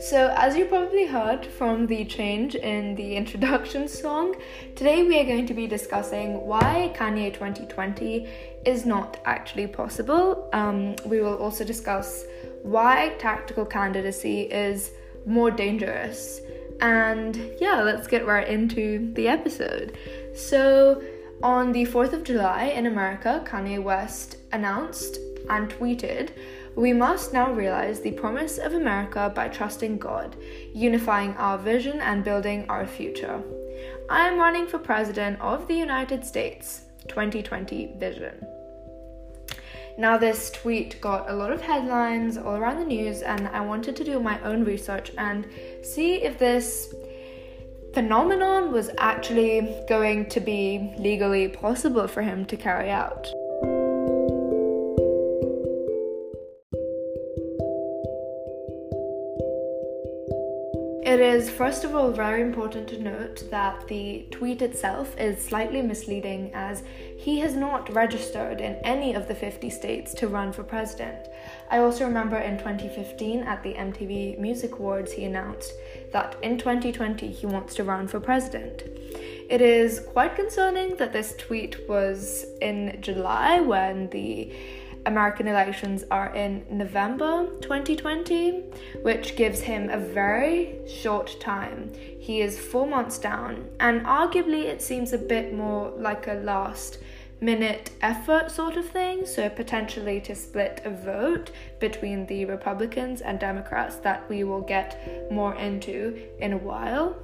So, as you probably heard from the change in the introduction song, today we are going to be discussing why Kanye 2020 is not actually possible. Um, we will also discuss why tactical candidacy is more dangerous. And yeah, let's get right into the episode. So, on the 4th of July in America, Kanye West announced and tweeted we must now realize the promise of America by trusting God, unifying our vision, and building our future. I am running for President of the United States 2020 Vision. Now, this tweet got a lot of headlines all around the news, and I wanted to do my own research and see if this phenomenon was actually going to be legally possible for him to carry out. It is, first of all, very important to note that the tweet itself is slightly misleading as he has not registered in any of the 50 states to run for president. I also remember in 2015 at the MTV Music Awards, he announced that in 2020 he wants to run for president. It is quite concerning that this tweet was in July when the American elections are in November 2020, which gives him a very short time. He is four months down, and arguably it seems a bit more like a last minute effort sort of thing, so potentially to split a vote between the Republicans and Democrats that we will get more into in a while.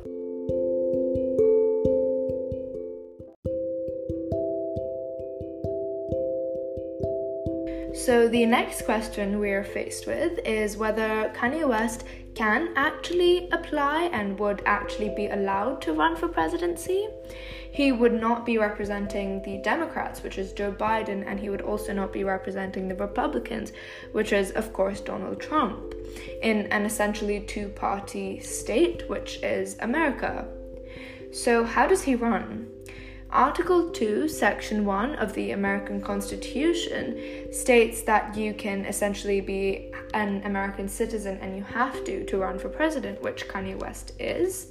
So, the next question we are faced with is whether Kanye West can actually apply and would actually be allowed to run for presidency. He would not be representing the Democrats, which is Joe Biden, and he would also not be representing the Republicans, which is, of course, Donald Trump, in an essentially two party state, which is America. So, how does he run? Article 2, Section 1 of the American Constitution states that you can essentially be an American citizen and you have to to run for president, which Kanye West is.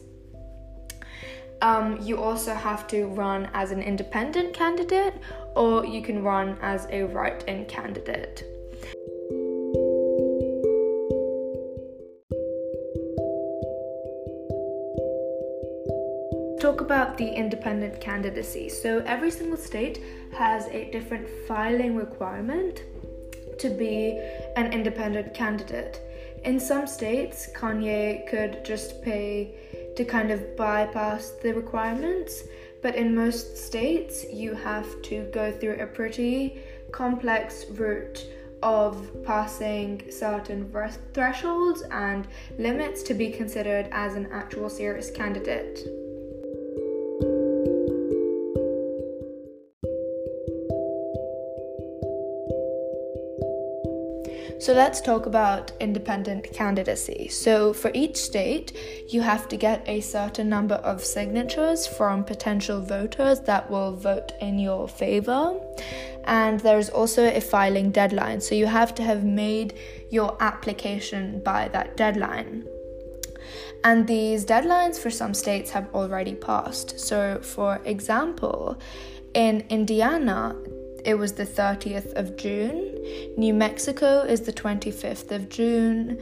Um, you also have to run as an independent candidate or you can run as a write in candidate. Talk about the independent candidacy. So, every single state has a different filing requirement to be an independent candidate. In some states, Kanye could just pay to kind of bypass the requirements, but in most states, you have to go through a pretty complex route of passing certain thresholds and limits to be considered as an actual serious candidate. So let's talk about independent candidacy. So for each state, you have to get a certain number of signatures from potential voters that will vote in your favor. And there's also a filing deadline. So you have to have made your application by that deadline. And these deadlines for some states have already passed. So, for example, in Indiana, it was the 30th of June. New Mexico is the 25th of June.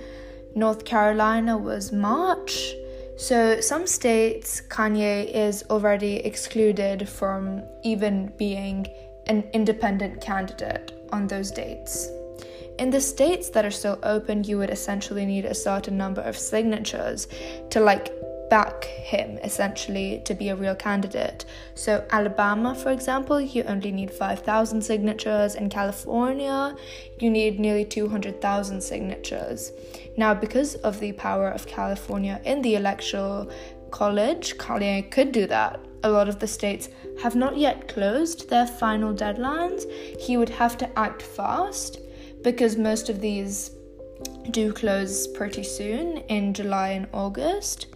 North Carolina was March. So, some states, Kanye is already excluded from even being an independent candidate on those dates. In the states that are still open, you would essentially need a certain number of signatures to like back him essentially to be a real candidate. So, Alabama, for example, you only need 5,000 signatures. In California, you need nearly 200,000 signatures. Now, because of the power of California in the electoral college, Kanye could do that. A lot of the states have not yet closed their final deadlines. He would have to act fast because most of these do close pretty soon in July and August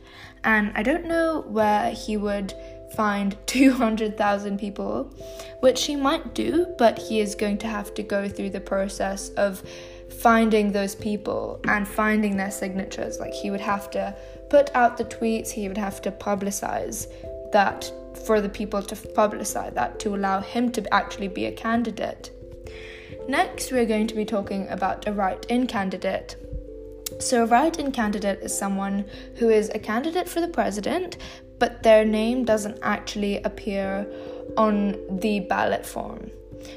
and I don't know where he would find 200,000 people, which he might do, but he is going to have to go through the process of finding those people and finding their signatures. Like he would have to put out the tweets, he would have to publicize that for the people to publicize that to allow him to actually be a candidate. Next, we're going to be talking about a write in candidate. So, a write in candidate is someone who is a candidate for the president, but their name doesn't actually appear on the ballot form.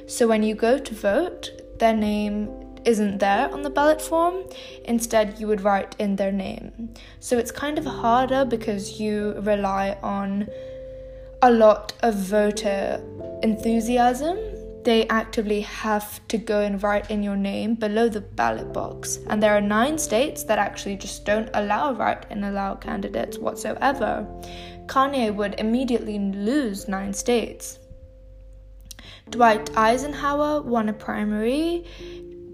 So, when you go to vote, their name isn't there on the ballot form. Instead, you would write in their name. So, it's kind of harder because you rely on a lot of voter enthusiasm they actively have to go and write in your name below the ballot box. And there are nine states that actually just don't allow write in allow candidates whatsoever. Kanye would immediately lose nine states. Dwight Eisenhower won a primary,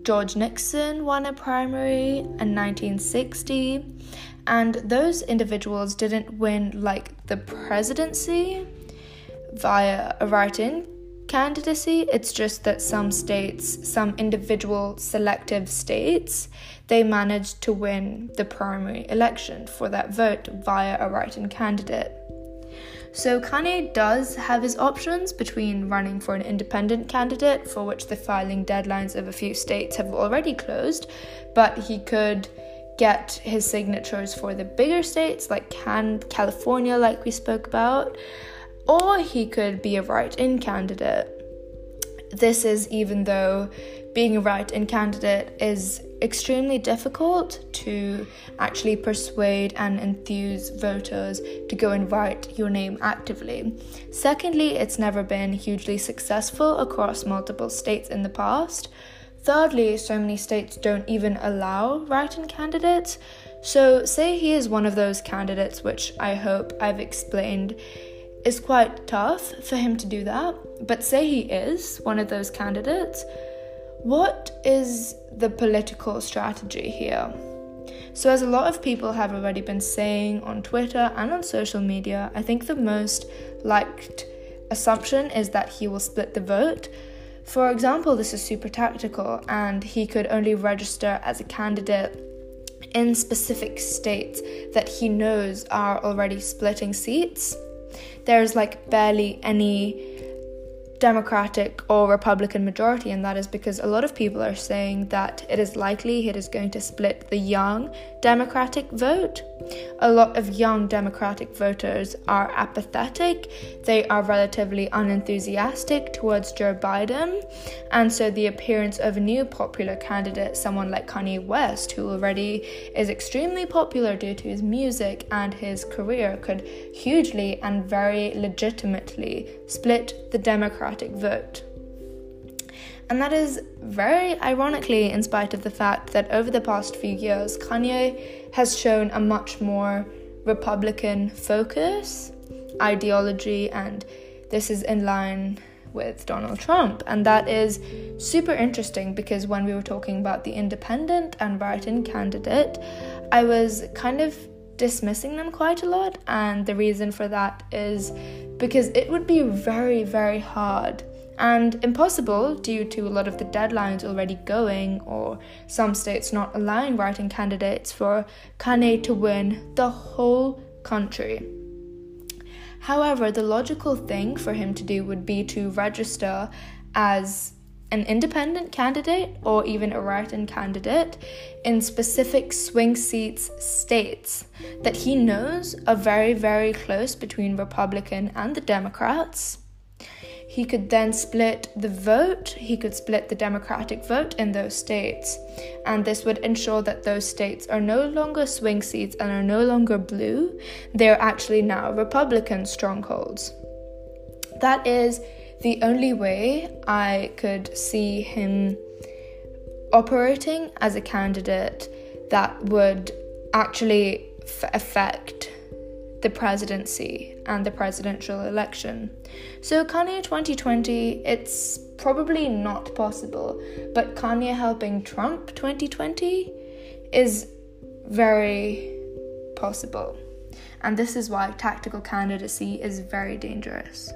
George Nixon won a primary in 1960, and those individuals didn't win like the presidency via a write in candidacy. It's just that some states, some individual selective states, they managed to win the primary election for that vote via a write in candidate. So Kanye does have his options between running for an independent candidate, for which the filing deadlines of a few states have already closed, but he could get his signatures for the bigger states like Can- California, like we spoke about or he could be a write in candidate. This is even though being a write in candidate is extremely difficult to actually persuade and enthuse voters to go and write your name actively. Secondly, it's never been hugely successful across multiple states in the past. Thirdly, so many states don't even allow write in candidates. So, say he is one of those candidates, which I hope I've explained it's quite tough for him to do that. But say he is one of those candidates, what is the political strategy here? So, as a lot of people have already been saying on Twitter and on social media, I think the most liked assumption is that he will split the vote. For example, this is super tactical, and he could only register as a candidate in specific states that he knows are already splitting seats there's like barely any Democratic or Republican majority, and that is because a lot of people are saying that it is likely it is going to split the young Democratic vote. A lot of young Democratic voters are apathetic, they are relatively unenthusiastic towards Joe Biden, and so the appearance of a new popular candidate, someone like Kanye West, who already is extremely popular due to his music and his career, could hugely and very legitimately split the Democratic vote. And that is very ironically, in spite of the fact that over the past few years, Kanye has shown a much more Republican focus, ideology, and this is in line with Donald Trump. And that is super interesting because when we were talking about the independent and write in candidate, I was kind of dismissing them quite a lot. And the reason for that is because it would be very, very hard and impossible due to a lot of the deadlines already going or some states not allowing writing candidates for Kanye to win the whole country. However, the logical thing for him to do would be to register as an independent candidate or even a write-in candidate in specific swing seats states that he knows are very very close between Republican and the Democrats he could then split the vote, he could split the Democratic vote in those states. And this would ensure that those states are no longer swing seats and are no longer blue, they're actually now Republican strongholds. That is the only way I could see him operating as a candidate that would actually f- affect the presidency and the presidential election. So, Kanye 2020, it's probably not possible, but Kanye helping Trump 2020 is very possible. And this is why tactical candidacy is very dangerous.